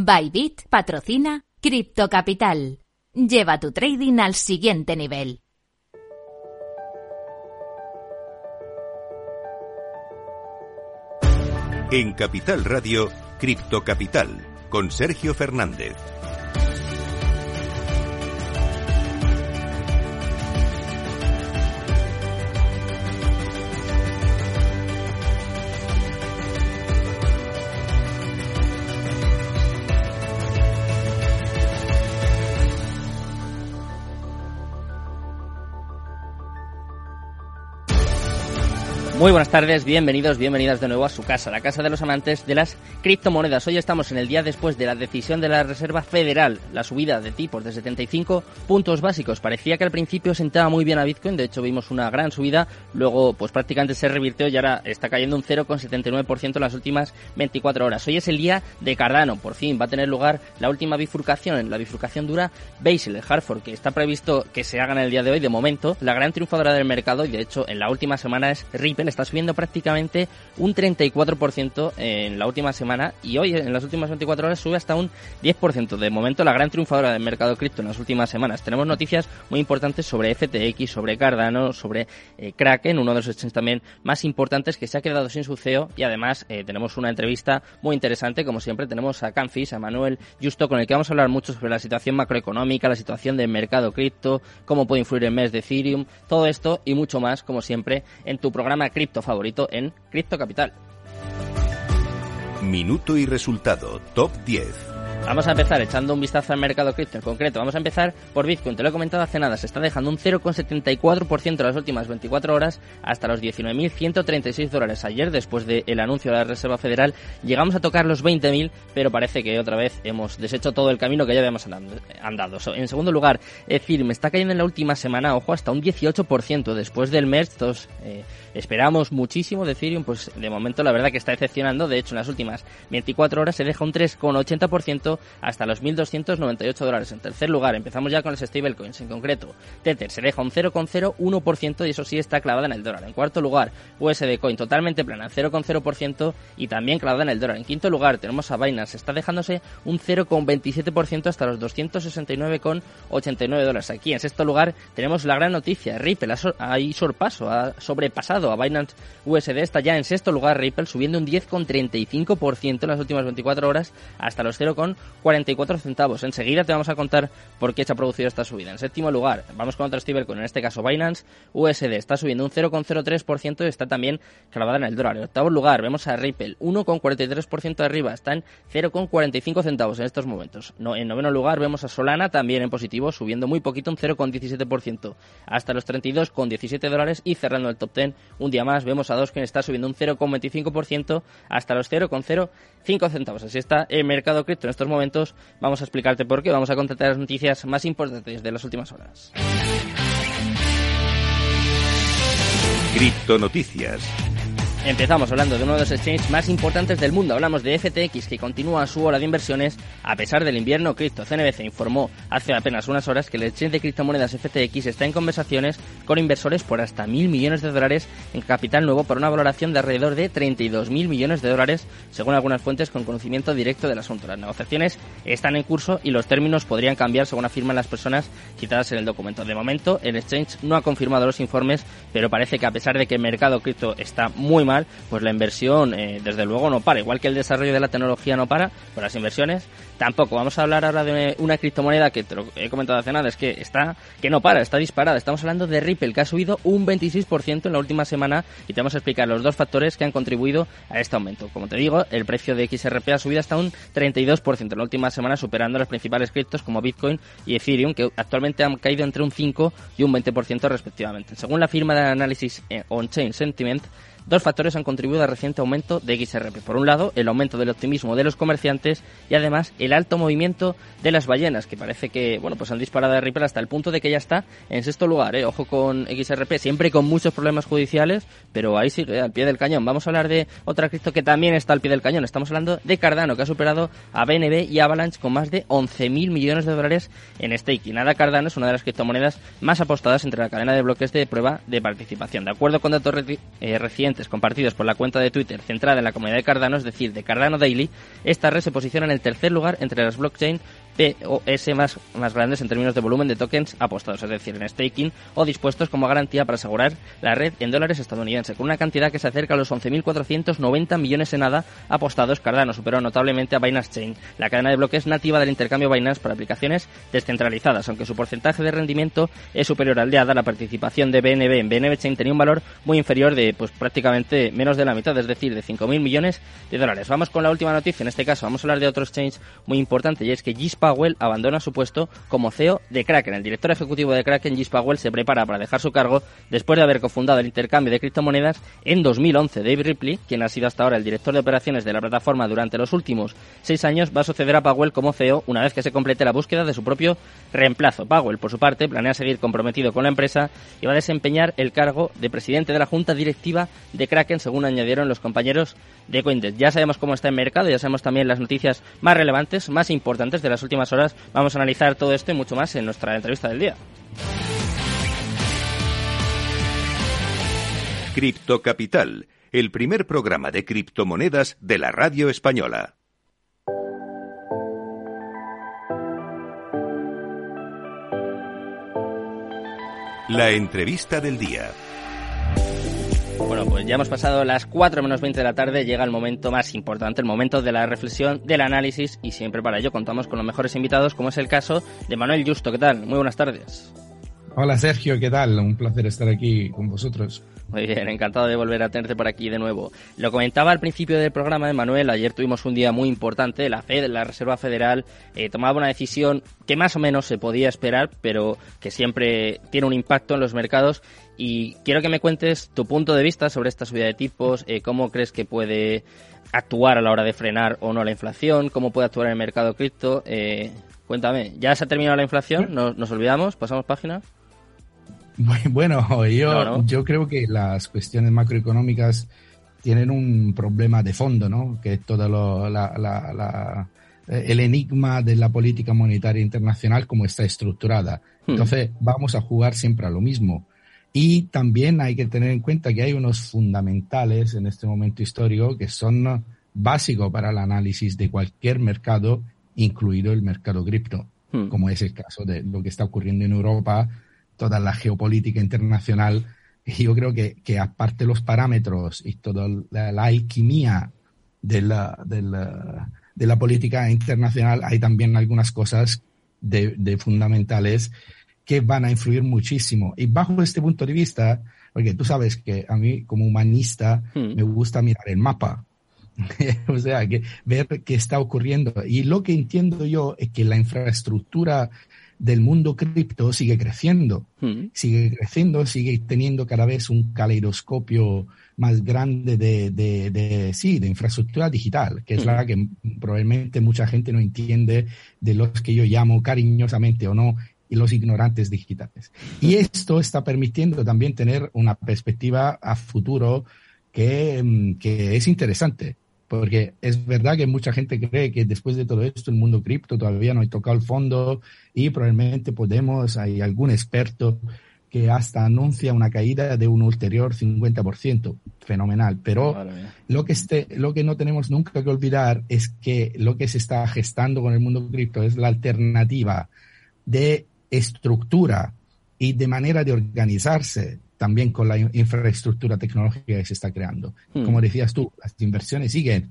Bybit patrocina Crypto Capital. Lleva tu trading al siguiente nivel. En Capital Radio, Cripto Capital, con Sergio Fernández. Muy buenas tardes, bienvenidos, bienvenidas de nuevo a su casa, la casa de los amantes de las criptomonedas. Hoy estamos en el día después de la decisión de la Reserva Federal, la subida de tipos de 75 puntos básicos. Parecía que al principio sentaba muy bien a Bitcoin, de hecho vimos una gran subida, luego pues prácticamente se revirtió y ahora está cayendo un 0,79% en las últimas 24 horas. Hoy es el día de Cardano, por fin va a tener lugar la última bifurcación, la bifurcación dura Basel, el Hartford, que está previsto que se haga en el día de hoy. De momento, la gran triunfadora del mercado y de hecho en la última semana es Ripple está subiendo prácticamente un 34% en la última semana y hoy en las últimas 24 horas sube hasta un 10%. De momento la gran triunfadora del mercado cripto en las últimas semanas. Tenemos noticias muy importantes sobre FTX, sobre Cardano, sobre eh, Kraken, uno de los exchanges también más importantes que se ha quedado sin su CEO y además eh, tenemos una entrevista muy interesante, como siempre tenemos a Canfis, a Manuel Justo, con el que vamos a hablar mucho sobre la situación macroeconómica, la situación del mercado cripto, cómo puede influir el mes de Ethereum, todo esto y mucho más, como siempre, en tu programa cripto favorito en Cripto Capital. Minuto y resultado, top 10. Vamos a empezar echando un vistazo al mercado cripto en concreto. Vamos a empezar por Bitcoin. Te lo he comentado hace nada. Se está dejando un 0,74% en las últimas 24 horas hasta los 19.136 dólares. Ayer, después del anuncio de la Reserva Federal, llegamos a tocar los 20.000, pero parece que otra vez hemos deshecho todo el camino que ya habíamos andado. En segundo lugar, Ethereum está cayendo en la última semana, ojo, hasta un 18% después del mes. Eh, esperamos muchísimo de Ethereum, pues de momento la verdad que está decepcionando. De hecho, en las últimas 24 horas se deja un 3,80% hasta los 1.298 dólares. En tercer lugar, empezamos ya con los stablecoins, en concreto, Tether se deja un 0,01% y eso sí está clavada en el dólar. En cuarto lugar, USD Coin totalmente plana, 0,0% y también clavada en el dólar. En quinto lugar, tenemos a Binance, está dejándose un 0,27% hasta los 269,89 dólares. Aquí, en sexto lugar, tenemos la gran noticia, Ripple ha, sorpaso, ha sobrepasado a Binance USD, está ya en sexto lugar Ripple, subiendo un 10,35% en las últimas 24 horas hasta los 0,1 44 centavos. Enseguida te vamos a contar por qué se ha producido esta subida. En séptimo lugar, vamos con otro stablecoin, en este caso Binance USD, está subiendo un 0,03% y está también clavada en el dólar. En octavo lugar, vemos a Ripple, 1,43% arriba, está en 0,45 centavos en estos momentos. No, en noveno lugar, vemos a Solana también en positivo, subiendo muy poquito, un 0,17% hasta los 32,17 dólares y cerrando el top 10 un día más, vemos a Dogecoin está subiendo un 0,25% hasta los 0,05 centavos. Así está el mercado cripto en estos momentos vamos a explicarte por qué. Vamos a contar las noticias más importantes de las últimas horas. Cripto Noticias. Empezamos hablando de uno de los exchanges más importantes del mundo. Hablamos de FTX, que continúa su ola de inversiones a pesar del invierno cripto. CNBC informó hace apenas unas horas que el exchange de criptomonedas FTX está en conversaciones con inversores por hasta mil millones de dólares en capital nuevo por una valoración de alrededor de 32 mil millones de dólares, según algunas fuentes con conocimiento directo del asunto. Las negociaciones están en curso y los términos podrían cambiar según afirman las personas citadas en el documento. De momento, el exchange no ha confirmado los informes, pero parece que a pesar de que el mercado cripto está muy mal, pues la inversión eh, desde luego no para. Igual que el desarrollo de la tecnología no para, pues las inversiones tampoco. Vamos a hablar ahora de una criptomoneda que te lo he comentado hace nada, es que está, que no para, está disparada. Estamos hablando de Ripple, que ha subido un 26% en la última semana y te vamos a explicar los dos factores que han contribuido a este aumento. Como te digo, el precio de XRP ha subido hasta un 32% en la última semana, superando los principales criptos como Bitcoin y Ethereum, que actualmente han caído entre un 5 y un 20% respectivamente. Según la firma de análisis eh, On-Chain Sentiment, Dos factores han contribuido al reciente aumento de XRP. Por un lado, el aumento del optimismo de los comerciantes y además el alto movimiento de las ballenas, que parece que bueno pues han disparado de Ripple hasta el punto de que ya está en sexto lugar. ¿eh? Ojo con XRP, siempre con muchos problemas judiciales, pero ahí sigue, al pie del cañón. Vamos a hablar de otra cripto que también está al pie del cañón. Estamos hablando de Cardano, que ha superado a BNB y Avalanche con más de 11.000 millones de dólares en staking. Nada Cardano es una de las criptomonedas más apostadas entre la cadena de bloques de prueba de participación. De acuerdo con datos eh, recientes compartidos por la cuenta de Twitter centrada en la comunidad de Cardano, es decir, de Cardano Daily, esta red se posiciona en el tercer lugar entre las blockchain POS más, más grandes en términos de volumen de tokens apostados, es decir, en staking o dispuestos como garantía para asegurar la red en dólares estadounidenses, con una cantidad que se acerca a los 11.490 millones en nada apostados. Cardano superó notablemente a Binance Chain, la cadena de bloques nativa del intercambio Binance para aplicaciones descentralizadas, aunque su porcentaje de rendimiento es superior al de ADA, la participación de BNB en BNB Chain tenía un valor muy inferior de pues prácticamente menos de la mitad, es decir, de 5.000 millones de dólares. Vamos con la última noticia, en este caso vamos a hablar de otro exchange muy importante y es que Gispa Powell abandona su puesto como CEO de Kraken. El director ejecutivo de Kraken, Gis Powell, se prepara para dejar su cargo después de haber cofundado el intercambio de criptomonedas en 2011. Dave Ripley, quien ha sido hasta ahora el director de operaciones de la plataforma durante los últimos seis años, va a suceder a Powell como CEO una vez que se complete la búsqueda de su propio reemplazo. Powell, por su parte, planea seguir comprometido con la empresa y va a desempeñar el cargo de presidente de la junta directiva de Kraken, según añadieron los compañeros de Coindesk. Ya sabemos cómo está el mercado, ya sabemos también las noticias más relevantes, más importantes de las últimas horas Vamos a analizar todo esto y mucho más en nuestra entrevista del día. Cripto Capital, el primer programa de criptomonedas de la radio española. La entrevista del día. Ya hemos pasado las 4 menos 20 de la tarde, llega el momento más importante, el momento de la reflexión, del análisis y siempre para ello contamos con los mejores invitados como es el caso de Manuel Justo. ¿Qué tal? Muy buenas tardes. Hola Sergio, ¿qué tal? Un placer estar aquí con vosotros. Muy bien, encantado de volver a tenerte por aquí de nuevo. Lo comentaba al principio del programa, Manuel, ayer tuvimos un día muy importante, la Fed, la Reserva Federal, eh, tomaba una decisión que más o menos se podía esperar, pero que siempre tiene un impacto en los mercados. Y quiero que me cuentes tu punto de vista sobre esta subida de tipos, eh, cómo crees que puede actuar a la hora de frenar o no la inflación, cómo puede actuar en el mercado cripto. Eh, cuéntame, ¿ya se ha terminado la inflación? ¿Nos, nos olvidamos? ¿Pasamos página? Bueno, yo, yo creo que las cuestiones macroeconómicas tienen un problema de fondo, ¿no? Que es todo lo, la, eh, el enigma de la política monetaria internacional como está estructurada. Hmm. Entonces, vamos a jugar siempre a lo mismo. Y también hay que tener en cuenta que hay unos fundamentales en este momento histórico que son básicos para el análisis de cualquier mercado, incluido el mercado cripto, hmm. como es el caso de lo que está ocurriendo en Europa toda la geopolítica internacional. Y yo creo que, que aparte los parámetros y toda la, alquimia de la, de, la, de la, política internacional, hay también algunas cosas de, de, fundamentales que van a influir muchísimo. Y bajo este punto de vista, porque tú sabes que a mí como humanista hmm. me gusta mirar el mapa. o sea, que ver qué está ocurriendo. Y lo que entiendo yo es que la infraestructura del mundo cripto sigue creciendo, hmm. sigue creciendo, sigue teniendo cada vez un caleidoscopio más grande de, de, de sí, de infraestructura digital, que es la hmm. que probablemente mucha gente no entiende de los que yo llamo cariñosamente o no y los ignorantes digitales. Y hmm. esto está permitiendo también tener una perspectiva a futuro que, mm, que es interesante porque es verdad que mucha gente cree que después de todo esto el mundo cripto todavía no ha tocado el fondo y probablemente podemos, hay algún experto que hasta anuncia una caída de un ulterior 50%, fenomenal. Pero lo, que este, lo que no tenemos nunca que olvidar es que lo que se está gestando con el mundo cripto es la alternativa de estructura y de manera de organizarse también con la infraestructura tecnológica que se está creando. Hmm. Como decías tú, las inversiones siguen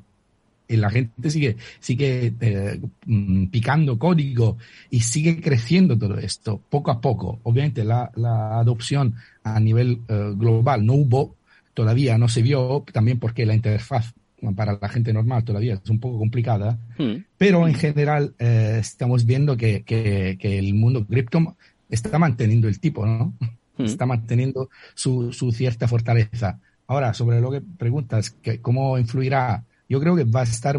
y la gente sigue, sigue eh, mm, picando código y sigue creciendo todo esto poco a poco. Obviamente la, la adopción a nivel eh, global no hubo, todavía no se vio, también porque la interfaz para la gente normal todavía es un poco complicada, hmm. pero en general eh, estamos viendo que, que, que el mundo cripto está manteniendo el tipo, ¿no? Mm. está manteniendo su, su, cierta fortaleza. Ahora, sobre lo que preguntas, que ¿cómo influirá? Yo creo que va a estar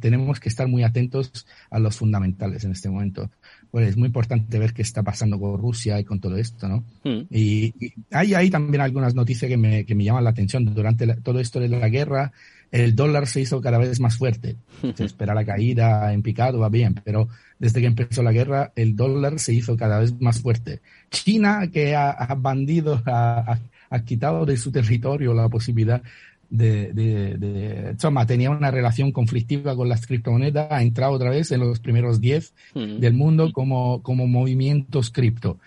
tenemos que estar muy atentos a los fundamentales en este momento. Pues es muy importante ver qué está pasando con Rusia y con todo esto, ¿no? Mm. Y, hay ahí también algunas noticias que me, que me llaman la atención. Durante todo esto de la guerra, el dólar se hizo cada vez más fuerte. Se espera la caída en picado, va bien, pero desde que empezó la guerra, el dólar se hizo cada vez más fuerte. China, que ha, bandido a, ha quitado de su territorio la posibilidad de, de, insomma, tenía una relación conflictiva con las criptomonedas, ha entrado otra vez en los primeros 10 mm. del mundo como, como movimientos cripto.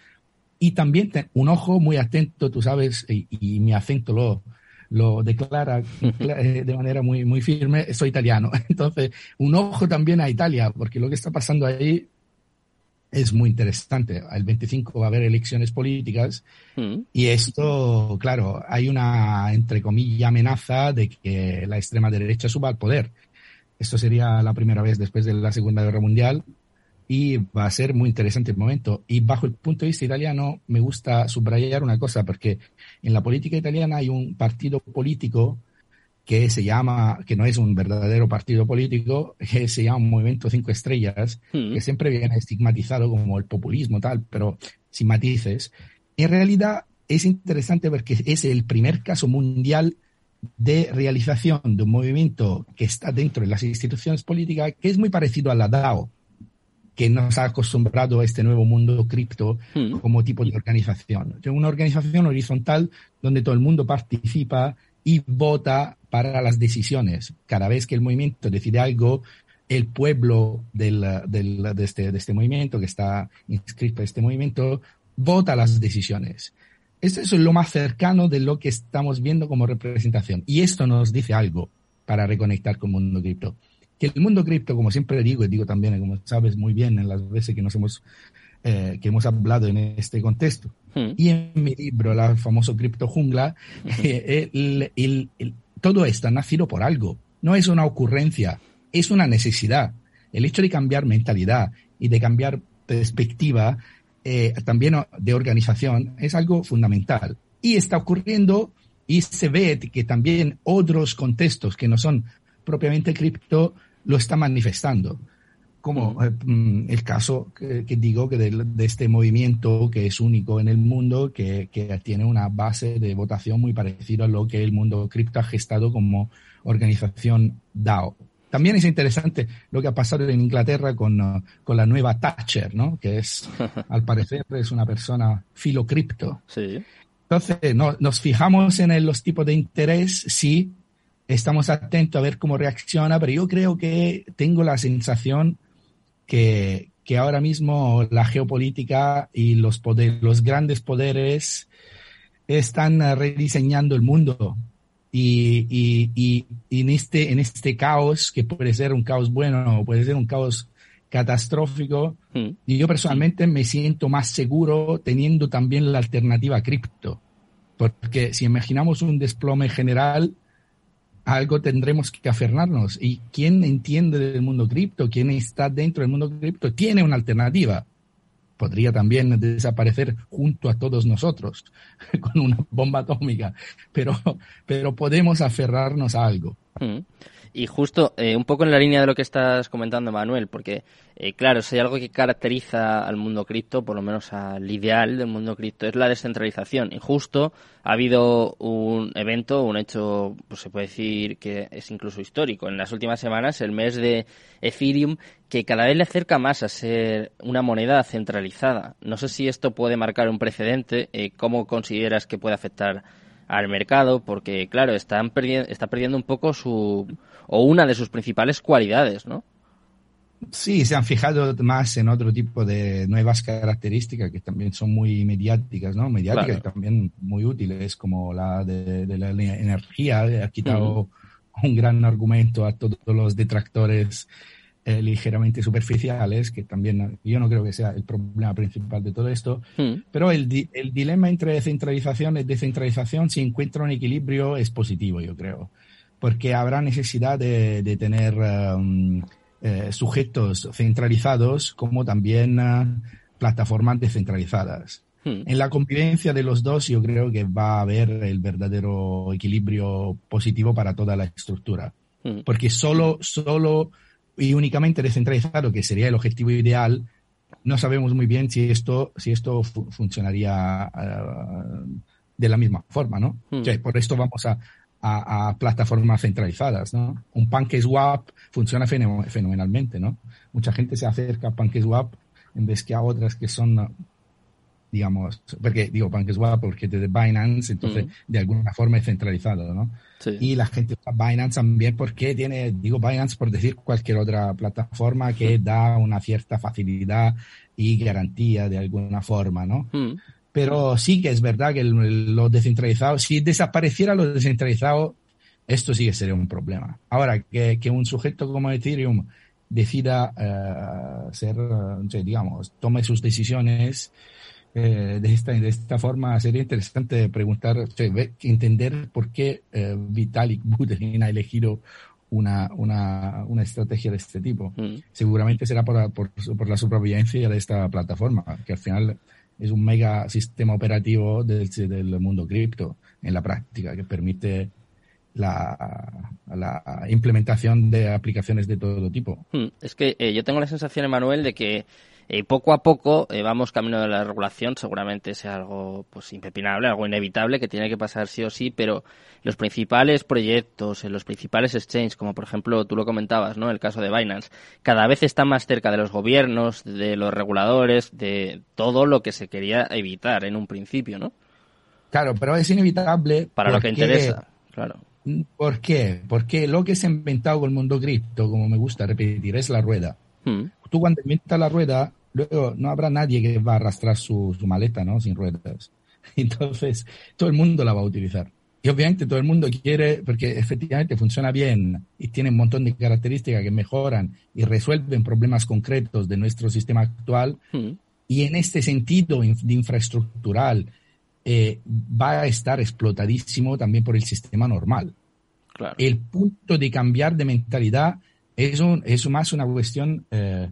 Y también un ojo muy atento, tú sabes, y, mi acento lo, lo declara eh, de manera muy, muy firme, soy italiano. Entonces, un ojo también a Italia, porque lo que está pasando ahí es muy interesante. El 25 va a haber elecciones políticas mm. y esto, claro, hay una, entre comillas, amenaza de que la extrema derecha suba al poder. Esto sería la primera vez después de la Segunda Guerra Mundial y va a ser muy interesante el momento. Y bajo el punto de vista italiano, me gusta subrayar una cosa, porque en la política italiana hay un partido político que se llama, que no es un verdadero partido político, que se llama Movimiento Cinco Estrellas, hmm. que siempre viene estigmatizado como el populismo tal, pero sin matices. En realidad es interesante porque es el primer caso mundial de realización de un movimiento que está dentro de las instituciones políticas, que es muy parecido a la DAO, que nos ha acostumbrado a este nuevo mundo cripto hmm. como tipo de organización. Una organización horizontal donde todo el mundo participa y vota para las decisiones. Cada vez que el movimiento decide algo, el pueblo del, del, de, este, de, este, movimiento, que está inscrito en este movimiento, vota las decisiones. Esto es lo más cercano de lo que estamos viendo como representación. Y esto nos dice algo para reconectar con el mundo cripto. Que el mundo cripto, como siempre digo, y digo también, como sabes muy bien en las veces que nos hemos, eh, que hemos hablado en este contexto, hmm. y en mi libro, la famoso Cripto Jungla, eh, el, el, todo esto ha nacido por algo. No es una ocurrencia, es una necesidad. El hecho de cambiar mentalidad y de cambiar perspectiva eh, también de organización es algo fundamental. Y está ocurriendo y se ve que también otros contextos que no son propiamente cripto lo están manifestando como eh, mm, el caso que, digo que de, este movimiento que es único en el mundo, que, tiene una base de votación muy parecida a lo que el mundo cripto ha gestado como organización DAO. También es interesante lo que ha pasado en Inglaterra con, con la nueva Thatcher, ¿no? Que es, al parecer, es una persona filo cripto. Sí. Entonces, no, nos fijamos en los tipos de interés, sí, estamos atentos a ver cómo reacciona, pero yo creo que tengo la sensación que, que ahora mismo la geopolítica y los, poderes, los grandes poderes están eh, rediseñando el mundo. Y, y, y, en, este, en este caos, que puede ser un caos bueno o puede ser un caos catastrófico, hmm. y yo personalmente me siento más seguro teniendo también la alternativa cripto. Porque si imaginamos un desplome general, algo tendremos que aferrarnos. Y quien entiende del mundo cripto, quien está dentro del mundo cripto, tiene una alternativa. Podría también desaparecer junto a todos nosotros con una bomba atómica, pero, pero podemos aferrarnos a algo. Mm. Y justo eh, un poco en la línea de lo que estás comentando, Manuel, porque eh, claro, si hay algo que caracteriza al mundo cripto, por lo menos al ideal del mundo cripto, es la descentralización. Y justo ha habido un evento, un hecho, pues se puede decir que es incluso histórico. En las últimas semanas, el mes de Ethereum, que cada vez le acerca más a ser una moneda centralizada. No sé si esto puede marcar un precedente. Eh, ¿Cómo consideras que puede afectar al mercado? Porque, claro, están está perdiendo un poco su o una de sus principales cualidades, ¿no? Sí, se han fijado más en otro tipo de nuevas características que también son muy mediáticas, ¿no? Mediáticas y también muy útiles, como la de, la energía. Ha quitado un gran argumento a todos los detractores eh, ligeramente superficiales, que también yo no creo que sea el problema principal de todo esto. Pero el, el dilema entre centralización y descentralización, si encuentra un equilibrio, es positivo, yo creo porque habrá necesidad de, tener um, eh, sujetos centralizados como también uh, plataformas descentralizadas. Hmm. En la convivencia de los dos yo creo que va a haber el verdadero equilibrio positivo para toda la estructura. Hmm. Porque solo, solo y únicamente descentralizado, que sería el objetivo ideal, no sabemos muy bien si esto, si esto funcionaría uh, de la misma forma, ¿no? Hmm. por esto vamos a, a, plataformas centralizadas, ¿no? Un PancakeSwap funciona fenomenalmente, ¿no? Mucha gente se acerca a PancakeSwap en vez que a otras que son digamos, porque digo PancakeSwap porque es de Binance, entonces de alguna forma es centralizado, ¿no? Y la gente usa Binance también porque tiene, digo Binance por decir cualquier otra plataforma que da una cierta facilidad y garantía de alguna forma, ¿no? Pero sí que es verdad que lo descentralizado, si desapareciera lo descentralizado, esto sí que sería un problema. Ahora, que, que un sujeto como Ethereum decida uh, ser, digamos, tome sus decisiones eh, de, esta, de esta forma, sería interesante preguntar, entender por qué eh, Vitalik Buterin ha elegido una, una, una, estrategia de este tipo. Mm. Seguramente será por, por, por, la supervivencia de esta plataforma, que al final es un mega sistema operativo del, del mundo cripto en la práctica, que permite la, la, implementación de aplicaciones de todo tipo. Hmm, es que eh, yo tengo la sensación, Emanuel, de que eh, poco a poco eh, vamos camino de la regulación, seguramente sea algo pues impepinable, algo inevitable que tiene que pasar sí o sí, pero los principales proyectos, en los principales exchanges, como por ejemplo tú lo comentabas, ¿no? El caso de Binance, cada vez están más cerca de los gobiernos, de los reguladores, de todo lo que se quería evitar en un principio, ¿no? Claro, pero es inevitable. Para lo que interesa, claro. ¿Por qué? Porque lo que se ha inventado con el mundo cripto, como me gusta repetir, es la rueda. Hmm. Tú cuando inventas la rueda, luego no habrá nadie que va a arrastrar su, maleta, ¿no? Sin ruedas. Entonces, todo el mundo la va a utilizar. Y obviamente todo el mundo quiere, porque efectivamente funciona bien y tiene un montón de características que mejoran y resuelven problemas concretos de nuestro sistema actual. Hmm. Y en este sentido de infraestructural eh, va a estar explotadísimo también por el sistema normal. El punto de cambiar de mentalidad es, un, es más una cuestión eh,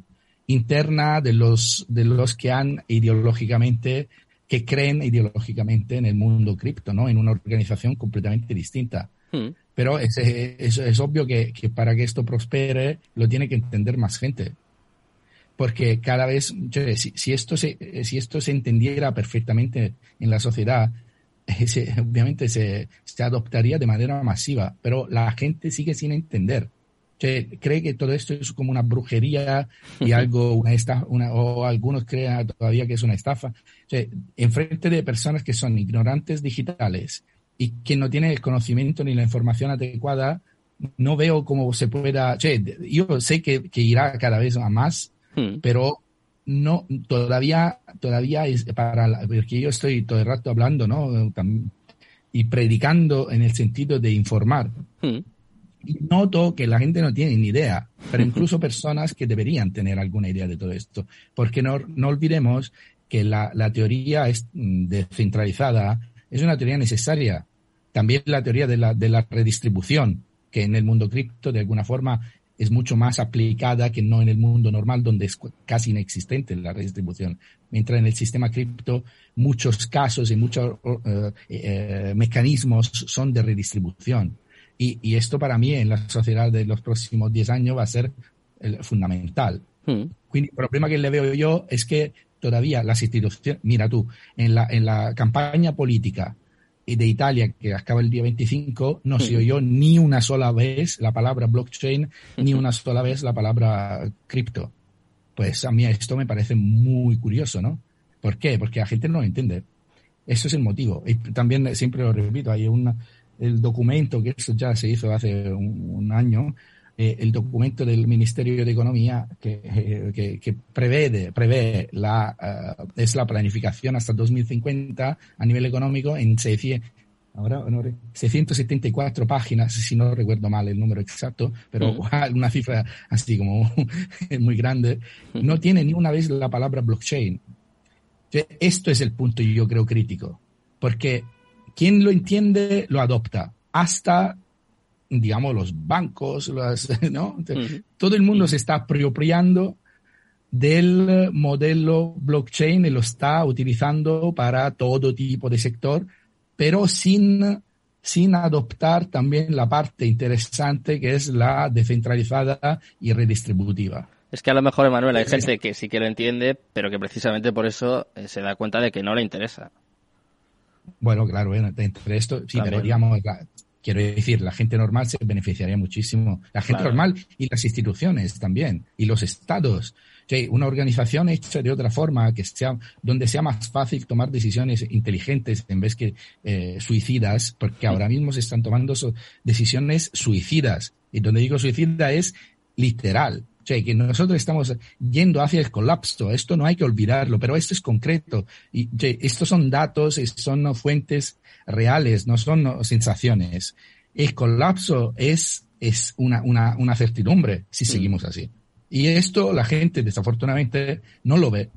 interna de los, de los que han ideológicamente, que creen ideológicamente en el mundo cripto, ¿no? En una organización completamente distinta. Hmm. Pero es, es, es obvio que, que, para que esto prospere lo tiene que entender más gente porque cada vez, si, esto se, si esto se entendiera perfectamente en la sociedad, obviamente se, se, adoptaría de manera masiva, pero la gente sigue sin entender. Cree que todo esto es como una brujería y algo, una estafa, una, o algunos creen todavía que es una estafa. en frente de personas que son ignorantes digitales y que no tienen el conocimiento ni la información adecuada, no veo cómo se pueda. yo sé que, que irá cada vez a más, Hmm. pero no, todavía, todavía es para, porque yo estoy todo el rato hablando, ¿no? Y predicando en el sentido de informar. Hmm. Y noto que la gente no tiene ni idea, pero incluso personas que deberían tener alguna idea de todo esto. Porque no, no olvidemos que la, la teoría es mm, descentralizada es una teoría necesaria. También la teoría de la, de la redistribución, que en el mundo cripto de alguna forma es mucho más aplicada que no en el mundo normal, donde es casi inexistente la redistribución. Mientras en el sistema cripto muchos casos y muchos eh, eh, mecanismos son de redistribución. Y, y, esto para mí en la sociedad de los próximos 10 años va a ser fundamental. Hmm. el problema que le veo yo es que todavía las instituciones, mira tú, en la, en la campaña política de Italia, que acaba el día 25, no se oyó ni una sola vez la palabra blockchain, ni una sola vez la palabra cripto. Pues a mí esto me parece muy curioso, ¿no? ¿Por qué? Porque la gente no lo entiende. Eso es el motivo. Y también siempre lo repito, hay un el documento que eso ya se hizo hace un año, eh, el documento del Ministerio de Economía que, eh, que, prevé, prevé la, eh, es la planificación hasta 2050 a nivel económico en 600, ahora, 674 páginas, si no recuerdo mal el número exacto, pero mm. una cifra así como muy grande, no tiene ni una vez la palabra blockchain. Esto es el punto yo creo crítico, porque quien lo entiende lo adopta hasta digamos, los bancos, ¿no? Todo el mundo se está apropiando del modelo blockchain y lo está utilizando para todo tipo de sector, pero sin, sin adoptar también la parte interesante que es la descentralizada y redistributiva. Es que a lo mejor, Emanuel, hay gente que sí que lo entiende, pero que precisamente por eso eh, se da cuenta de que no le interesa. Bueno, claro, entre esto sí deberíamos Quiero decir, la gente normal se beneficiaría muchísimo. La gente normal y las instituciones también, y los estados. una organización hecha de otra forma, que sea, donde sea más fácil tomar decisiones inteligentes en vez que eh, suicidas, porque ahora mismo se están tomando decisiones suicidas. Y donde digo suicida es literal. Sea, que nosotros estamos yendo hacia el colapso. Esto no hay que olvidarlo, pero esto es concreto. Y estos son datos, son fuentes reales, no son sensaciones. El colapso es, es una, una, una certidumbre si mm. seguimos así. Y esto la gente desafortunadamente no lo ve.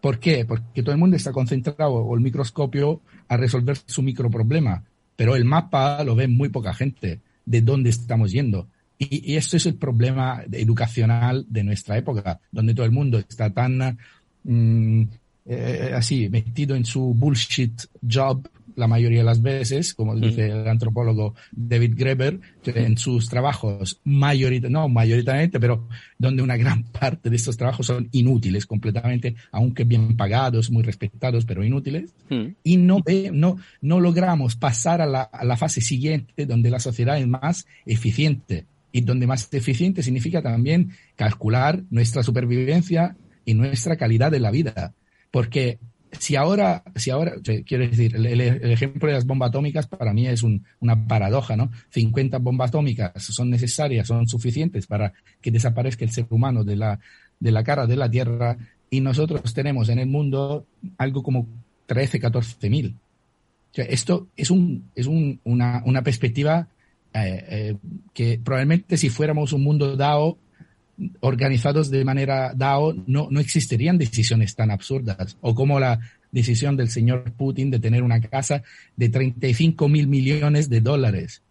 ¿Por qué? Porque todo el mundo está concentrado o el microscopio a resolver su microproblema, pero el mapa lo ve muy poca gente de dónde estamos yendo. Y, y esto es el problema educacional de nuestra época, donde todo el mundo está tan mm, eh, así metido en su bullshit job la mayoría de las veces, como dice el antropólogo David Greber, en sus trabajos, mayorita, no mayoritariamente, pero donde una gran parte de estos trabajos son inútiles completamente, aunque bien pagados, muy respetados, pero inútiles, y no, no, no logramos pasar a la, a la fase siguiente, donde la sociedad es más eficiente, y donde más eficiente significa también calcular nuestra supervivencia y nuestra calidad de la vida. Porque si ahora, si ahora, quiero decir, el, ejemplo de las bombas atómicas para mí es una paradoja, ¿no? 50 bombas atómicas son necesarias, son suficientes para que desaparezca el ser humano de la, de la cara de la Tierra y nosotros tenemos en el mundo algo como 13, 14 mil. esto es, un, es un, una, una perspectiva eh, eh, que probablemente si fuéramos un mundo DAO organizados de manera DAO, no, no existirían decisiones tan absurdas, o como la decisión del señor Putin de tener una casa de 35 mil millones de dólares.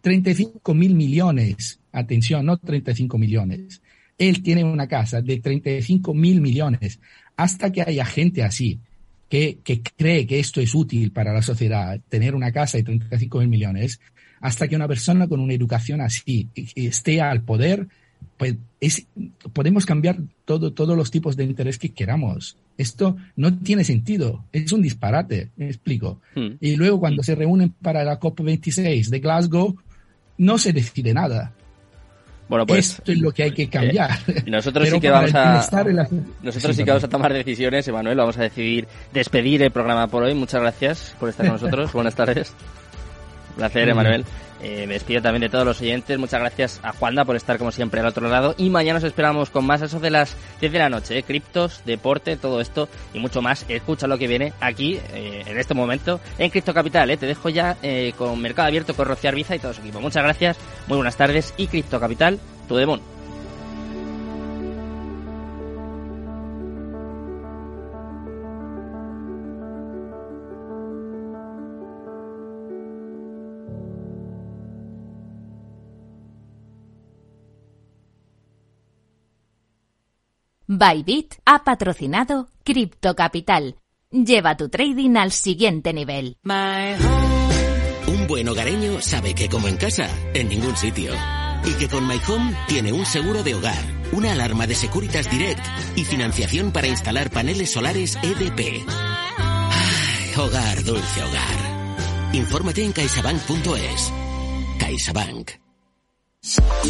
35 hmm. mil millones, atención, no 35 millones. Él tiene una casa de 35 mil millones. Hasta que haya gente así, que, que cree que esto es útil para la sociedad, tener una casa de 35 mil millones, hasta que una persona con una educación así esté al poder, pues es, podemos cambiar todo, todos los tipos de interés que queramos. Esto no tiene sentido, es un disparate, me explico. Hmm. Y luego cuando se reúnen para la COP26 de Glasgow, no se decide nada. Bueno, pues esto es lo que hay que cambiar. Eh, nosotros sí que vamos a nosotros sí, que vamos a tomar decisiones, Emanuel, vamos a decidir despedir el programa por hoy. Muchas gracias por estar con nosotros. Buenas tardes. Un placer, Emanuel. Eh, me despido también de todos los oyentes. Muchas gracias a Juanda por estar como siempre al otro lado. Y mañana os esperamos con más eso de las 10 de la noche. ¿eh? Criptos, deporte, todo esto y mucho más. Escucha lo que viene aquí eh, en este momento en Cripto Capital. ¿eh? Te dejo ya eh, con Mercado Abierto, con Rocío Arbiza y todo su equipo. Muchas gracias, muy buenas tardes y Cripto Capital, tu demon. Bybit ha patrocinado Crypto Capital. Lleva tu trading al siguiente nivel. Un buen hogareño sabe que como en casa, en ningún sitio. Y que con My Home tiene un seguro de hogar, una alarma de Securitas Direct y financiación para instalar paneles solares EDP. hogar, dulce hogar. Infórmate en caixabank.es. CaixaBank.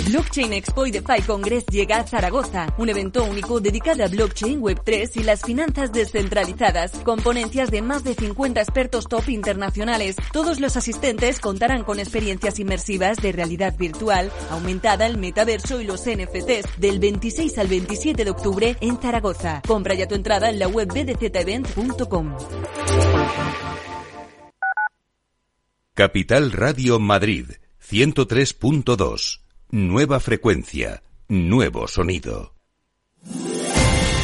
Blockchain Expo y DeFi Congress llega a Zaragoza, un evento único dedicado a blockchain, Web3 y las finanzas descentralizadas, con ponencias de más de 50 expertos top internacionales. Todos los asistentes contarán con experiencias inmersivas de realidad virtual, aumentada, el metaverso y los NFTs del 26 al 27 de octubre en Zaragoza. Compra ya tu entrada en la web bdzevent.com. Capital Radio Madrid 103.2 Nueva frecuencia, nuevo sonido.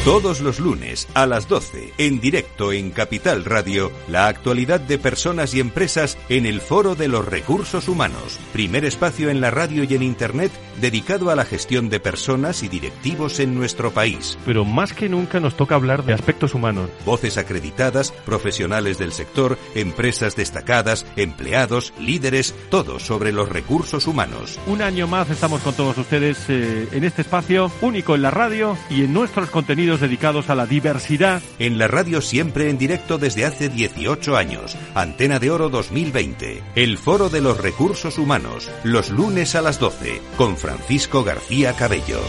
Todos los lunes a las 12, en directo en Capital Radio, la actualidad de personas y empresas en el Foro de los Recursos Humanos, primer espacio en la radio y en Internet dedicado a la gestión de personas y directivos en nuestro país. Pero más que nunca nos toca hablar de aspectos humanos. Voces acreditadas, profesionales del sector, empresas destacadas, empleados, líderes, todo sobre los recursos humanos. Un año más estamos con todos ustedes eh, en este espacio único en la radio y en nuestros contenidos dedicados a la diversidad. En la radio siempre en directo desde hace 18 años. Antena de Oro 2020. El Foro de los Recursos Humanos. Los lunes a las 12. Con Francisco García Cabello.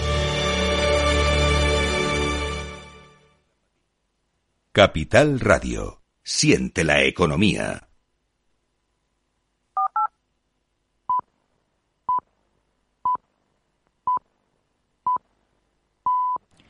Capital Radio. Siente la economía.